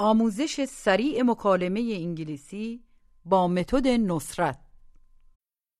آموزش سریع مکالمه انگلیسی با متد نصرت.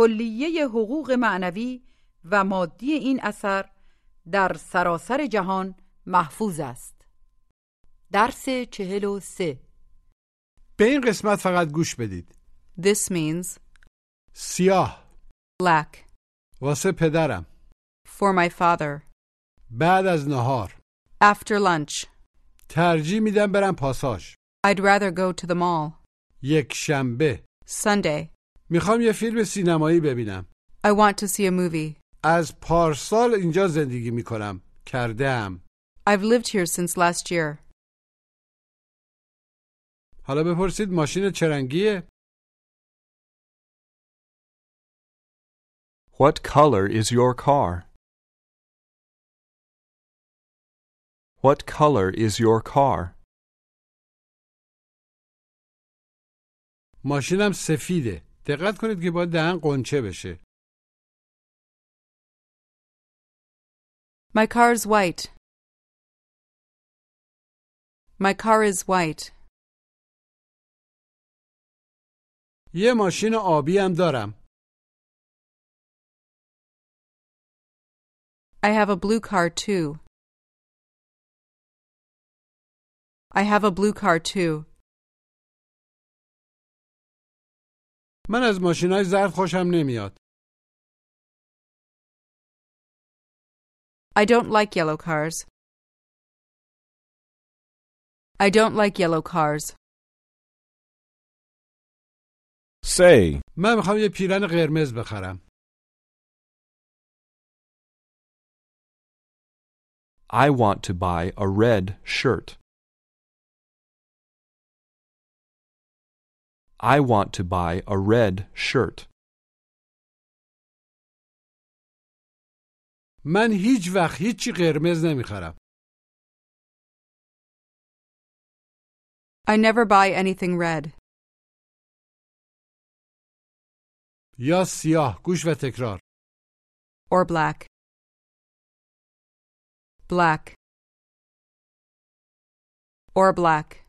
کلیه حقوق معنوی و مادی این اثر در سراسر جهان محفوظ است. درس چهل و سه. به این قسمت فقط گوش بدید. This means سیاه. black. واسه پدرم. For my father. بعد از نهار. After lunch, ترجیح میدم برم پاساژ. I'd rather go to the mall. یک شنبه. Sunday, می‌خوام یه فیلم سینمایی ببینم I want to see a movie. از پارسال اینجا زندگی می‌کنم کردم I've lived here since last year. حالا بپرسید ماشین چرنگیه What color is your car? What color is your car? ماشینم سفیده دقت کنید که باید دهن قنچه بشه My car's white. My car is white. یه ماشین آبی هم دارم I have a blue car too. I have a blue car too. من از ماشینای زرد خوشم نمیاد I don't like yellow cars. I don't like yellow cars. Say, من می‌خوام یه پیرن قرمز بخرم I want to buy a red shirt. I want to buy a red shirt. من هیچ وقت هیچی قرمز نمیخرم I never buy anything red. یا سیاه گوش و تکرار Or black. Black. Or black.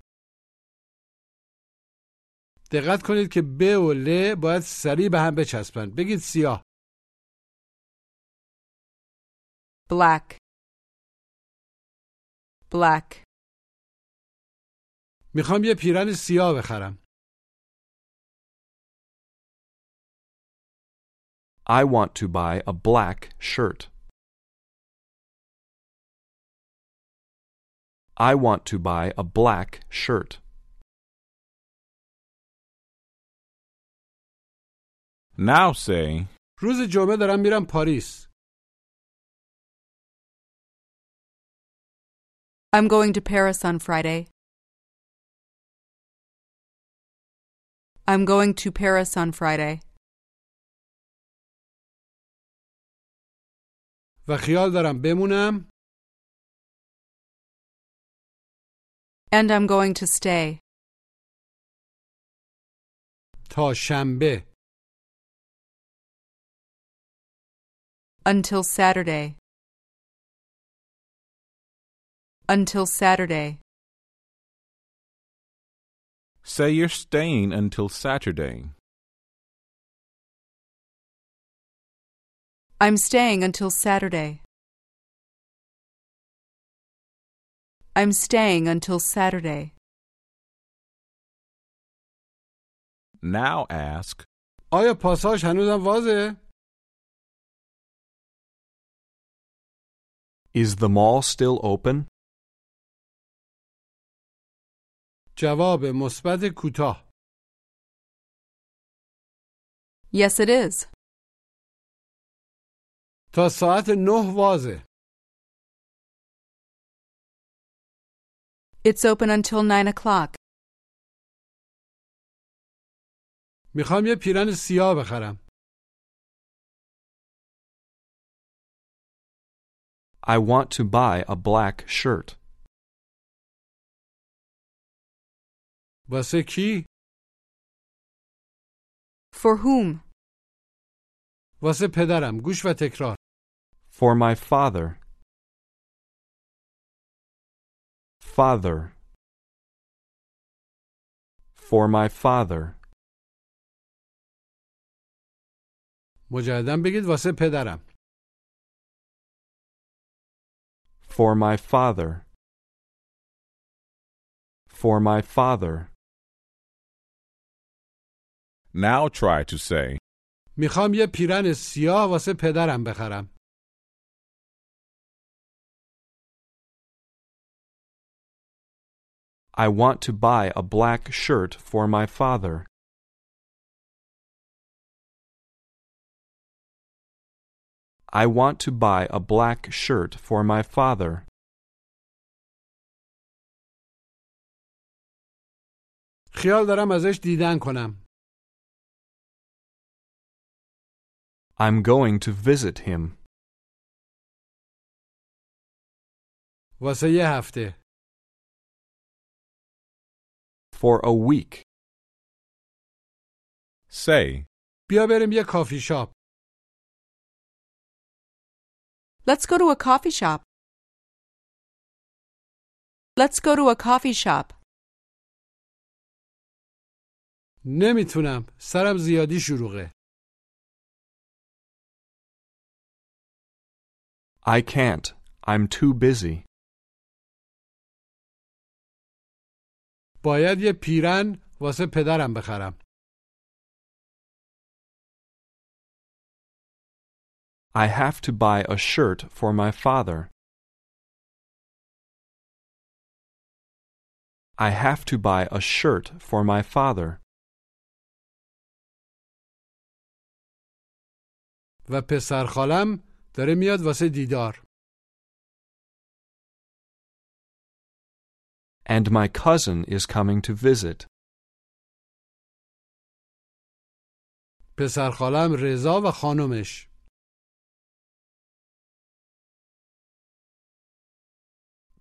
دقت کنید که ب و ل باید سریع به هم بچسبن بگید سیاه Black. Black. می‌خوام یه پیرن سیاه بخرم I want to buy a black shirt. I want to buy a black shirt. Now say, روز جمعه دارم میرم پاریس I'm going to Paris on Friday. I'm going to Paris on Friday. و خیال دارم بمونم And I'm going to stay تا شنبه until Saturday. Until Saturday. say you're staying until Saturday. I'm staying until Saturday. I'm staying until Saturday. Now ask, آیا پاساژ هنوزم وازه؟ Is the mall still open? جواب مثبت کوتاه Yes, it is. تا ساعت نه وازه It's open until 9 o'clock. میخوام یه پیرن سیاه بخرم I want to buy a black shirt. واسه کی؟ For whom? واسه پدرم گوش و تکرار For my father. Father. For my father. مجددا بگید واسه پدرم For my father. For my father. now try to say, میخوام یه پیرن سیاه واسه پدرم بخرم I want to buy a black shirt for my father. I want to buy a black shirt for my father. خیال دارم ازش دیدن کنم I'm going to visit him. واسه یه هفته For a week. say, بیا بریم یه کافی شاپ Let's go to a coffee shop. Let's go to a coffee shop. نمیتونم سرم زیادی شلوغه I can't. I'm too busy. باید یه پیرن واسه پدرم بخرم I have to buy a shirt for my father. I have to buy a shirt for my father. و پسر خالم داره میاد واسه دیدار And my cousin is coming to visit. پسر خالم رضا و خانمش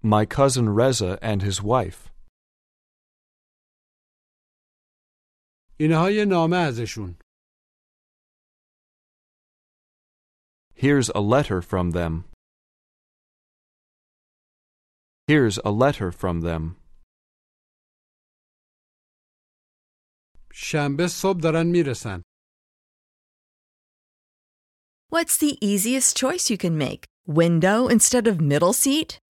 My cousin Reza and his wife. اینها یه نامه ازشون Here's a letter from them. Here's a letter from them. شنبه صبح دارن میرسن What's the easiest choice you can make? Window instead of middle seat?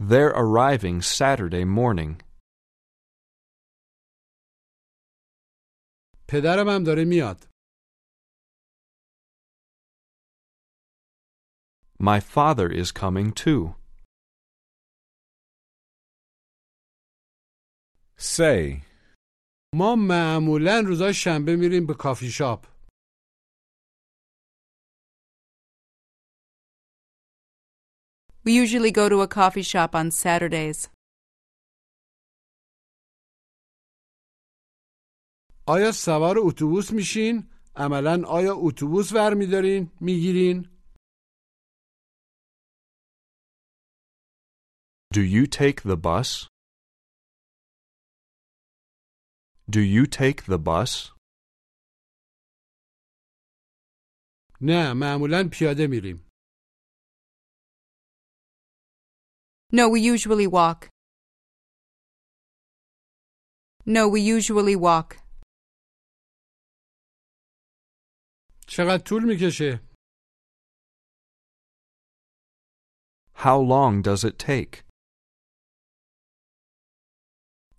They're arriving Saturday morning. پدرم هم داره میاد My father is coming too. Say, ما معمولا روزای شنبه میریم به کافی شاپ We usually go to a coffee shop on Saturdays. آیا سوار اتوبوس میشین؟ عملا آیا اتوبوس ور میدارین؟ میگیرین؟ Do you take the bus? Do you take the bus? نه معمولا پیاده میریم No, we usually walk. No, we usually walk. چقدر طول میکشه؟ How long does it take?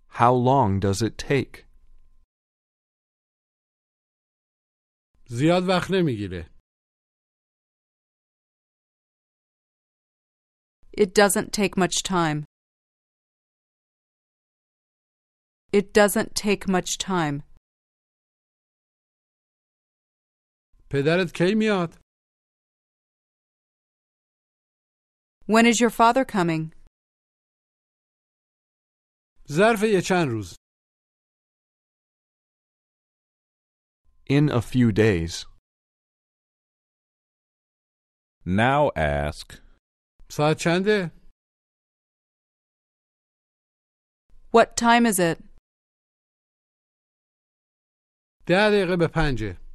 How long does it take? زیاد وقت نمیگیره It doesn't take much time. It doesn't take much time. پدرت کی میاد؟ When is your father coming? ظرف یه چند روز In a few days. now ask, ساعت چنده؟ What time is it? ده دقیقه به پنجه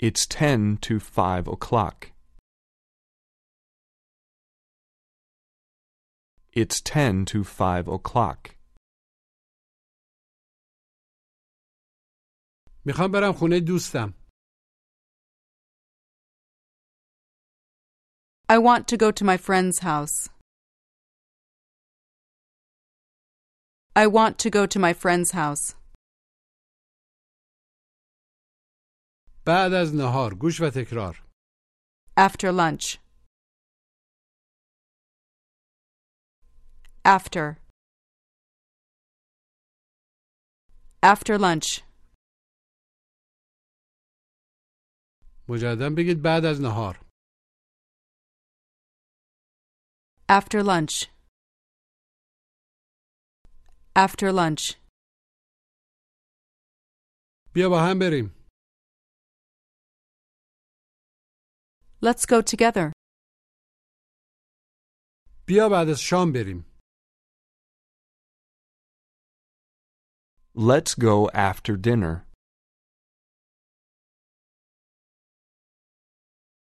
It's ten to five o'clock. It's ten to five o'clock. میخوام برم خونه دوستم I want to go to my friend's house. I want to go to my friend's house. بعد از نهار گوش و تکرار After lunch. After. After lunch. مجددا بگید بعد از نهار After lunch. After lunch. بیا با هم بریم Let's go together. بیا بعد از شام بریم Let's go after dinner.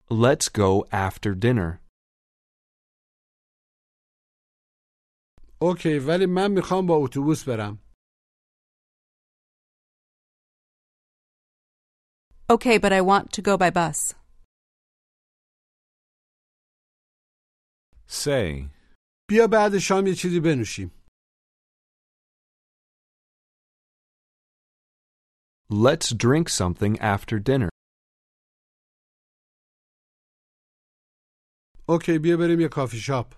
Let's go after dinner. اوکی ولی من میخوام با اتوبوس برم Okay, but I want to go by bus. say, بیا بعد شام یه چیزی بنوشیم Let's drink something after dinner. اوکی بیا بریم یه کافی شاپ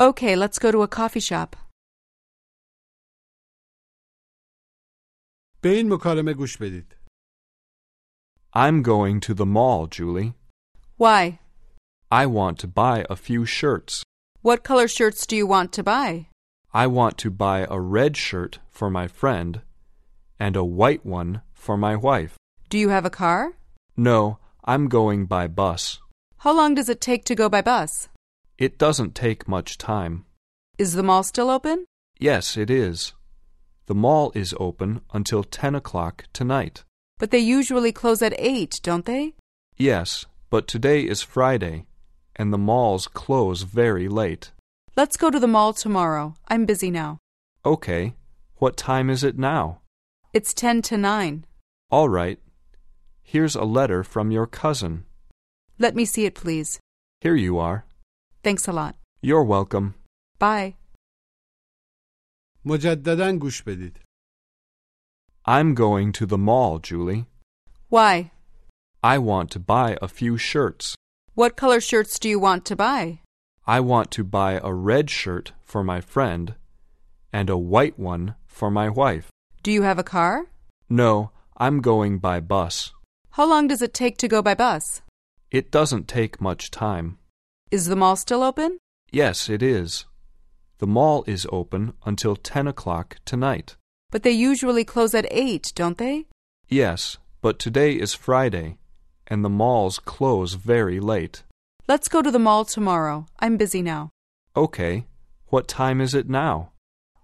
Okay, let's go to a coffee shop. به این مکالمه گوش بدید I'm going to the mall, Julie. Why? I want to buy a few shirts. What color shirts do you want to buy? I want to buy a red shirt for my friend and a white one for my wife. Do you have a car? No, I'm going by bus. How long does it take to go by bus? It doesn't take much time. Is the mall still open? Yes, it is. The mall is open until 10 o'clock tonight. But they usually close at 8, don't they? Yes, but today is Friday, and the malls close very late. Let's go to the mall tomorrow. I'm busy now. Okay, what time is it now? It's 10 to 9. All right. Here's a letter from your cousin. Let me see it, please. Here you are. Thanks a lot. You're welcome. Bye. مجددا گوش بدید I'm going to the mall, Julie. Why? I want to buy a few shirts. What color shirts do you want to buy? I want to buy a red shirt for my friend and a white one for my wife. Do you have a car? No, I'm going by bus. How long does it take to go by bus? It doesn't take much time. Is the mall still open? Yes, it is. The mall is open until 10 o'clock tonight. But they usually close at 8, don't they? Yes, but today is Friday, and the malls close very late. Let's go to the mall tomorrow. I'm busy now. Okay, what time is it now?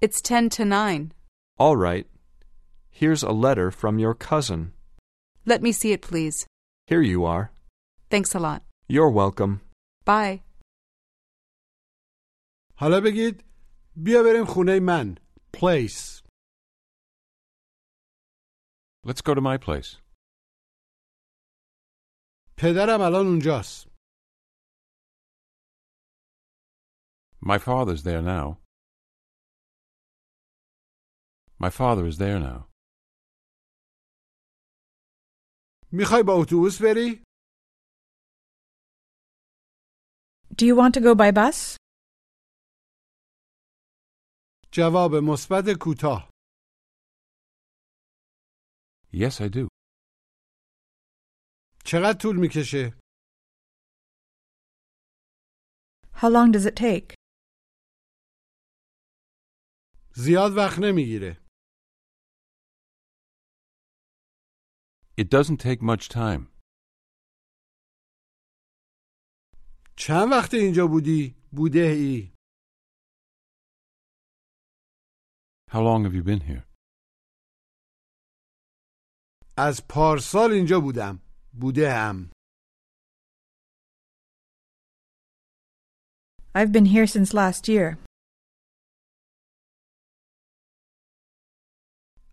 It's 10 to 9. All right. Here's a letter from your cousin. Let me see it, please. Here you are. Thanks a lot. You're welcome. Bye. حالا بگید بیا بریم خونه من place Let's go to my place. پدرم الان اونجاست My father's there now. My father is there now. میخوای با اتوبوس بری Do you want to go by bus? جواب مثبت کوتاه Yes, I do. چقدر طول میکشه How long does it take? زیاد وقت نمیگیره It doesn't take much time. چند وقت اینجا بودی؟ بوده ای؟ How long have you been here? از پارسال اینجا بودم. بوده هم I've been here since last year.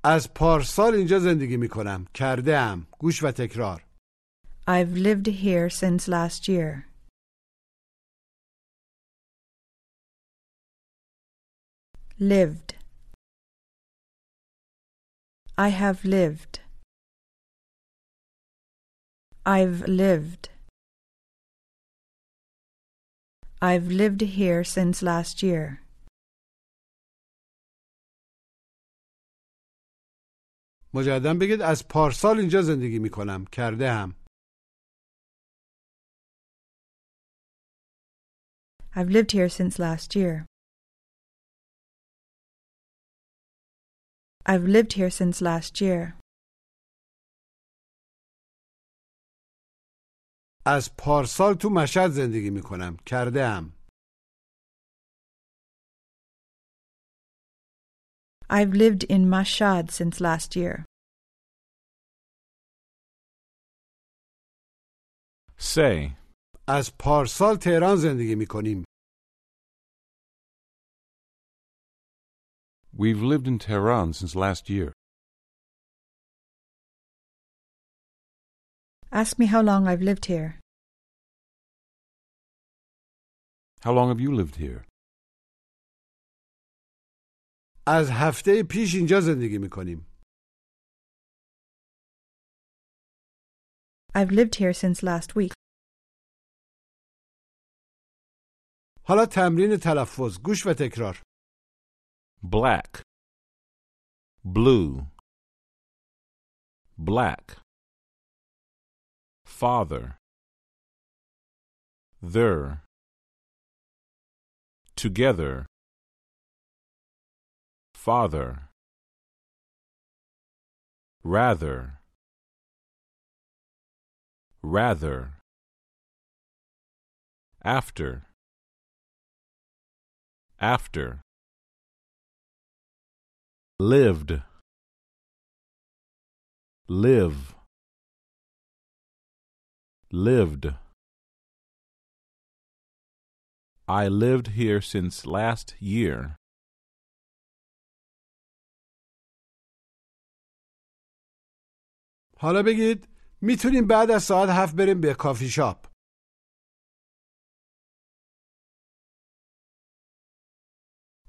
از پارسال اینجا زندگی می‌کنم. کرده ام گوش و تکرار. I've lived here since last year. Lived. I have lived. I've lived. I've lived here since last year. مجددا بگید از پارسال اینجا زندگی میکنم کرده هم I've lived here since last year. I've lived here since last year. از پارسال تو مشهد زندگی میکنم کرده هم I've lived in Mashhad since last year. Say, از پارسال تهران زندگی میکنیم we've lived in Tehran since last year. Ask me how long I've lived here. How long have you lived here? از هفته پیش اینجا زندگی میکنیم I've lived here since last week. حالا تمرین تلفظ گوش و تکرار Black. Blue. Black. Father. There. Together. Father. rather, rather. After, after Lived, live, lived. I lived here since last year. حالا بگید میتونیم بعد از ساعت هفت بریم به کافی شاپ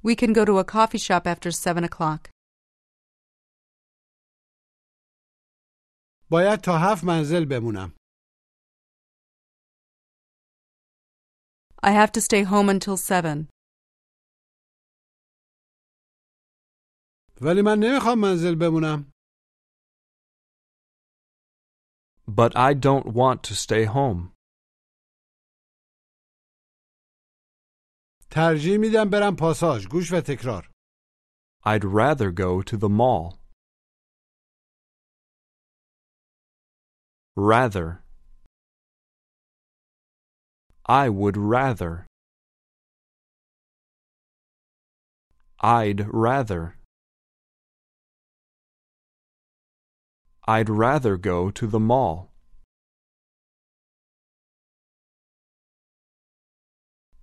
We can go to a coffee shop after seven o'clock. باید تا هفت منزل بمونم I have to stay home until seven. ولی من نمیخوام منزل بمونم But I don't want to stay home. ترجیح میدم برم پاساژ گوش و تکرار I'd rather go to the mall. Rather. I would rather. I'd rather. I'd rather go to the mall.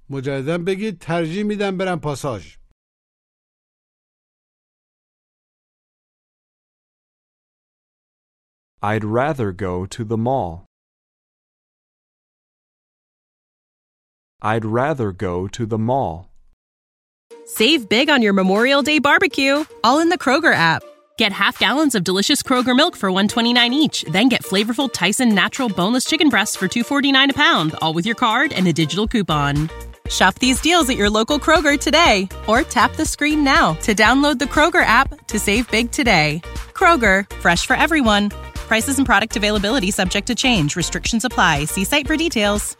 مجددا بگید ترجیح میدم برم پاساژ I'd rather go to the mall. I'd rather go to the mall. Save big on your Memorial Day barbecue, all in the Kroger app. Get half gallons of delicious Kroger milk for 129 each, then get flavorful Tyson natural boneless chicken breasts for 249 a pound, all with your card and a digital coupon. Shop these deals at your local Kroger today or tap the screen now to download the Kroger app to save big today. Kroger, fresh for everyone. Prices and product availability subject to change. Restrictions apply. See site for details.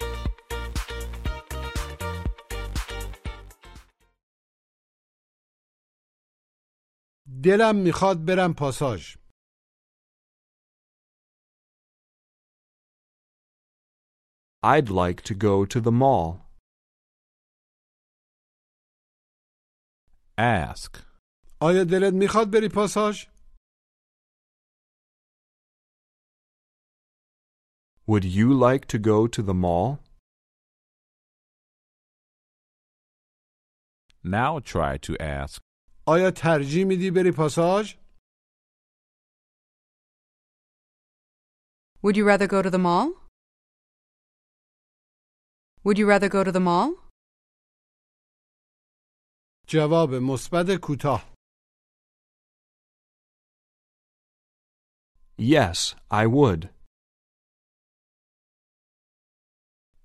دلم میخواد برم پاساژ I'd like to go to the mall. Ask, آیا دلت میخواد بری پاساژ Would you like to go to the mall? now try to ask. آیا ترجیح میدی بری پاساژ Would you rather go to the mall? Would you rather go to the mall? جواب مثبت کوتاه Yes, I would.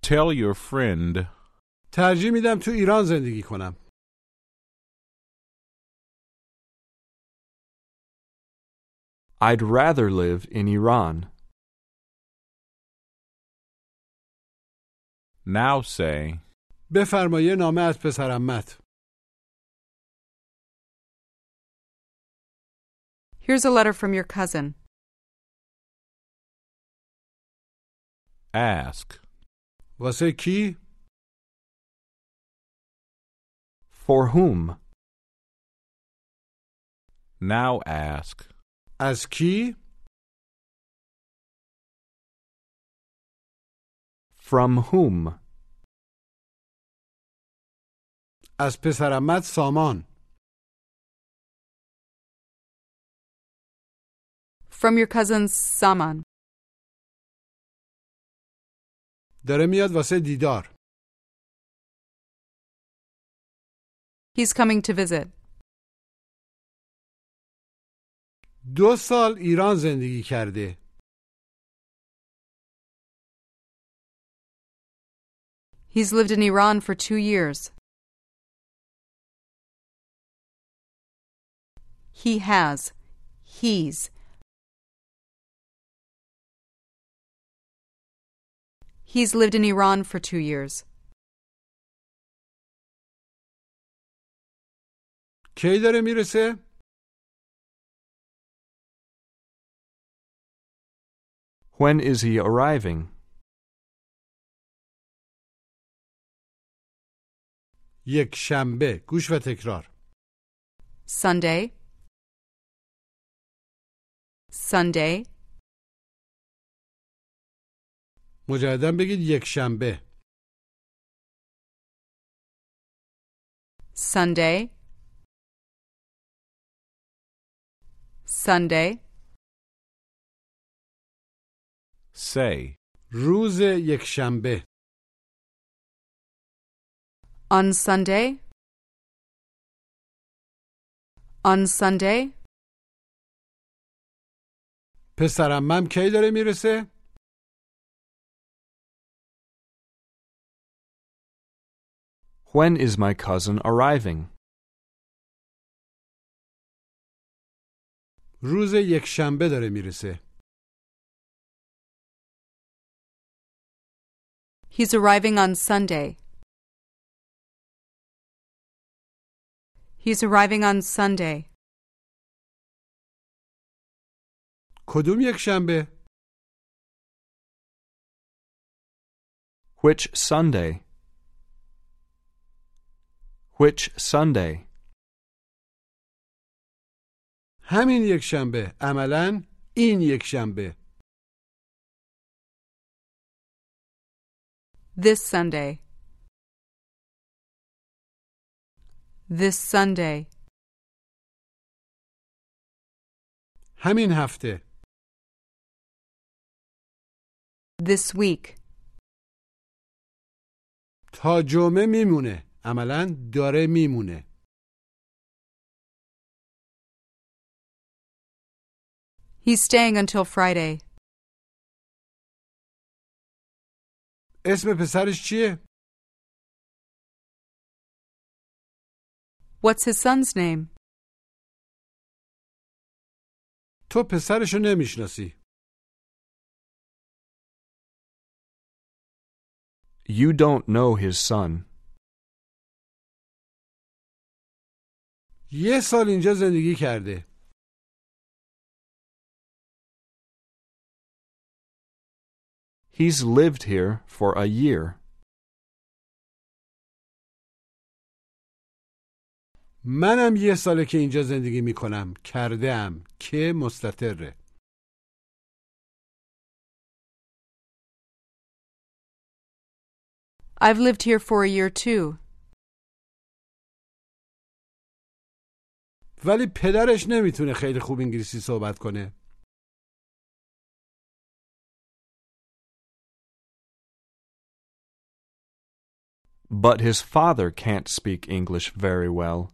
Tell your friend, ترجیح میدم تو ایران زندگی کنم I'd rather live in Iran. now say, بفرمایه نامه از پسرمت Here's a letter from your cousin. ask, واسه کی For whom? now ask, از کی From whom? از پسرمت سامان From your cousin Saman. داره میاد واسه دیدار He's coming to visit. دو سال ایران زندگی کرده He's lived in Iran for two years. He has. He's. He's lived in Iran for two years. کی داره میرسه When is he arriving? یک شنبه گوش و تکرار Sunday, Sunday, مجددا بگید یک شنبه. Sunday, Sunday, Say. روز یک شنبه. On Sunday, on Sunday, پسرم مم کی داره می‌رسه؟ When is my cousin arriving? روز یک شنبه داره میرسه he's arriving on Sunday. He's arriving on Sunday. کدوم یک شنبه؟ Which Sunday? Which Sunday? همین یک شنبه عملا این یک شنبه This Sunday. This Sunday. همین هفته This week. تا جمعه میمونه عملا داره میمونه He's staying until Friday. اسم پسرش چیه؟ What's his son's name? تو پسرشو نمیشناسی You don't know his son. یه سال اینجا زندگی کرده He's lived here for a year. منم یه ساله که اینجا زندگی میکنم کرده ام که مستطره I've lived here for a year too. ولی پدرش نمی‌تونه خیلی خوب انگلیسی صحبت کنه But his father can't speak English very well.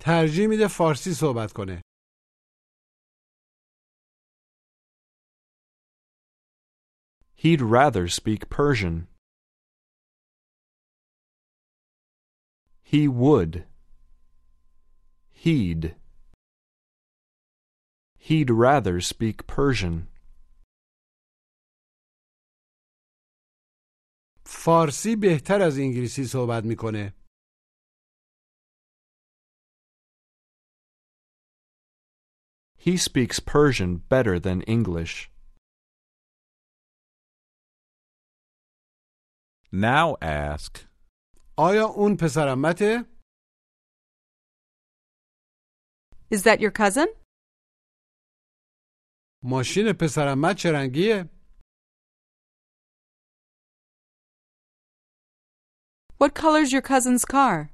ترجیح میده فارسی صحبت کنه He'd rather speak Persian. He would. He'd. He'd rather speak Persian. فارسی بهتر از انگلیسی صحبت میکنه He speaks Persian better than English. Now ask. آیا اون پسرمته؟ Is that your cousin? ماشین پسرمت چه رنگیه؟ What color's your cousin's car?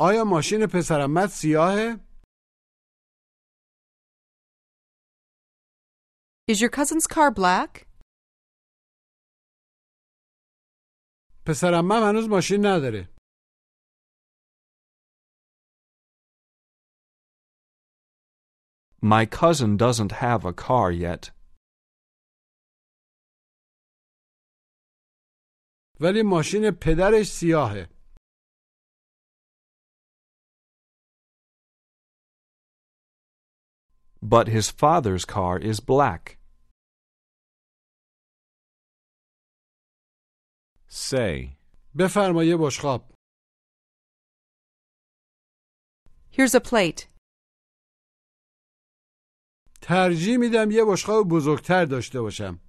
آیا ماشین پسرمت سیاهه؟ Is your cousin's car black? پسرمم هنوز ماشین نداره My cousin doesn't have a car yet. ولی ماشین پدرش سیاهه But his father's car is black. Say. بفرما یه بشقاب Here's a plate. ترجیح میدم یه بشقاب بزرگتر داشته باشم.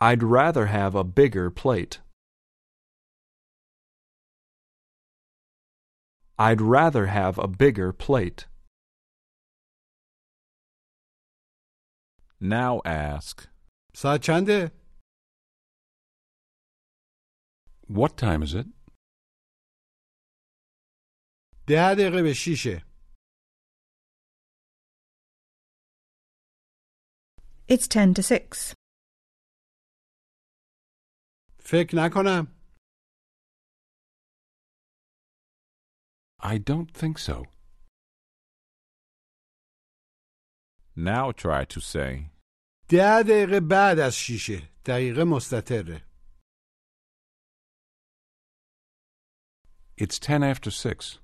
I'd rather have a bigger plate. I'd rather have a bigger plate. Now ask, ساعت چنده؟ What time is it? ده دقیقه به شیشه. It's ten to six. فکر نکنم. I don't think so. Now try to say, ده دقیقه بعد از شیشه. دقیقه مستطره. It's ten after six.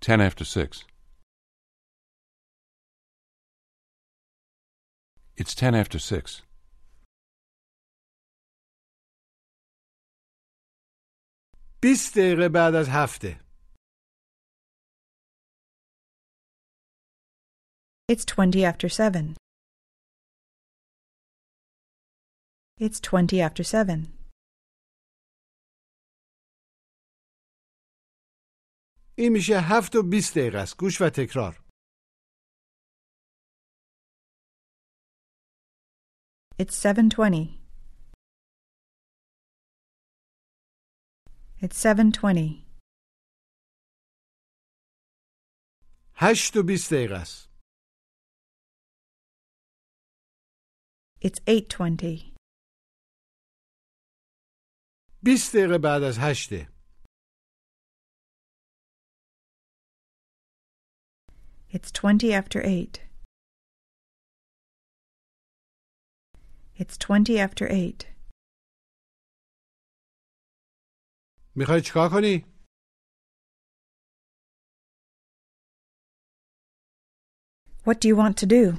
Ten after six. It's ten after six. بیست دقیقه بعد از هفته. It's twenty after seven. It's twenty after seven. این میشه هفت و بیست دقیقه است. گوش و تکرار. It's seven twenty. It's seven twenty. هشت و بیست دقیقه است. It's eight twenty. بیست دقیقه بعد از هشته. It's twenty after eight. It's twenty after eight. میخوای چیکار کنی؟ What do you want to do?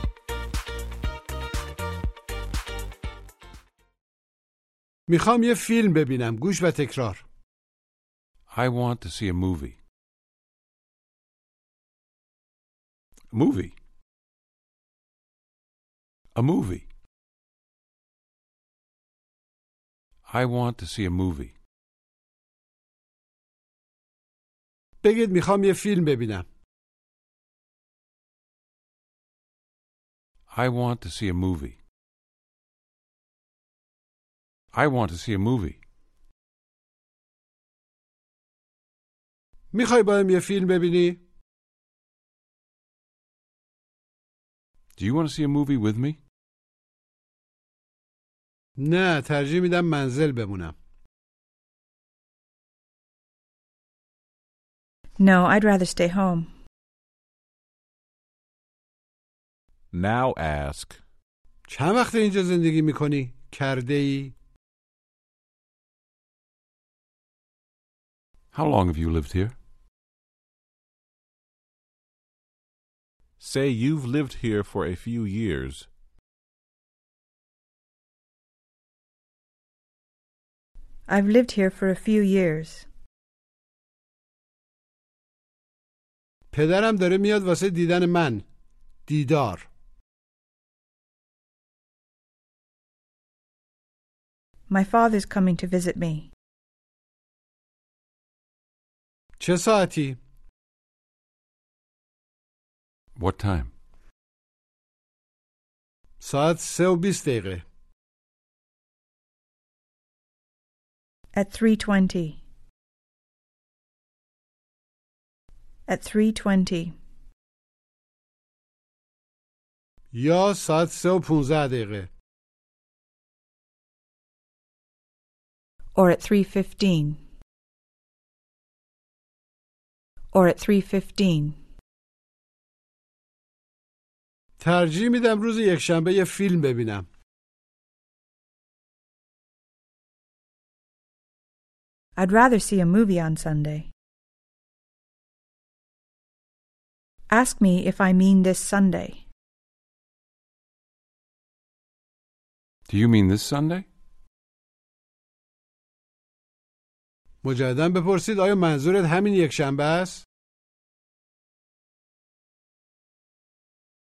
می‌خوام یه فیلم ببینم. گوش و تکرار. I want to see a movie. A movie. A movie. I want to see a movie. بگید می‌خوام یه فیلم ببینم. I want to see a movie. I want to see a movie. می‌خوای بایم یه فیلم ببینی؟ Do you want to see a movie with me? نه ترجیح میدم منزل بمونم. No, I'd rather stay home. Now ask, چند وقت اینجا زندگی می‌کنی؟ کرده ای؟ how long have you lived here? Say you've lived here for a few years. I've lived here for a few years. پدرم داره میاد واسه دیدن من. دیدار. My father's coming to visit me. چه ساعتی؟ What time? ساعت سه و بیست دقیقه. At 3:20. At 3:20. یا ساعت سه و پونزده دقیقه. Or at 3:15. Or at 3:15. ترجیح میدم روز یکشنبه یه فیلم ببینم. I'd rather see a movie on Sunday. Ask me if I mean this Sunday. Do you mean this Sunday? مجددا بپرسید آیا منظورت همین یکشنبه است؟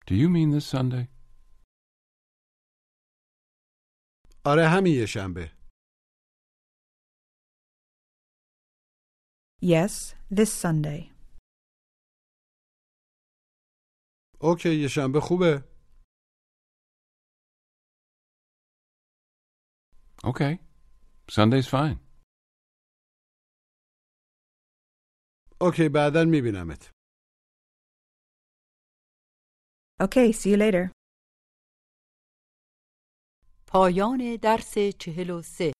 Do you mean this Sunday? آره همین یکشنبه. Yes, this Sunday. اوکی یکشنبه خوبه. Okay. Sunday's fine. اوکی بعدا میبینمت. Okay, see you later. پایان درس چهل و سه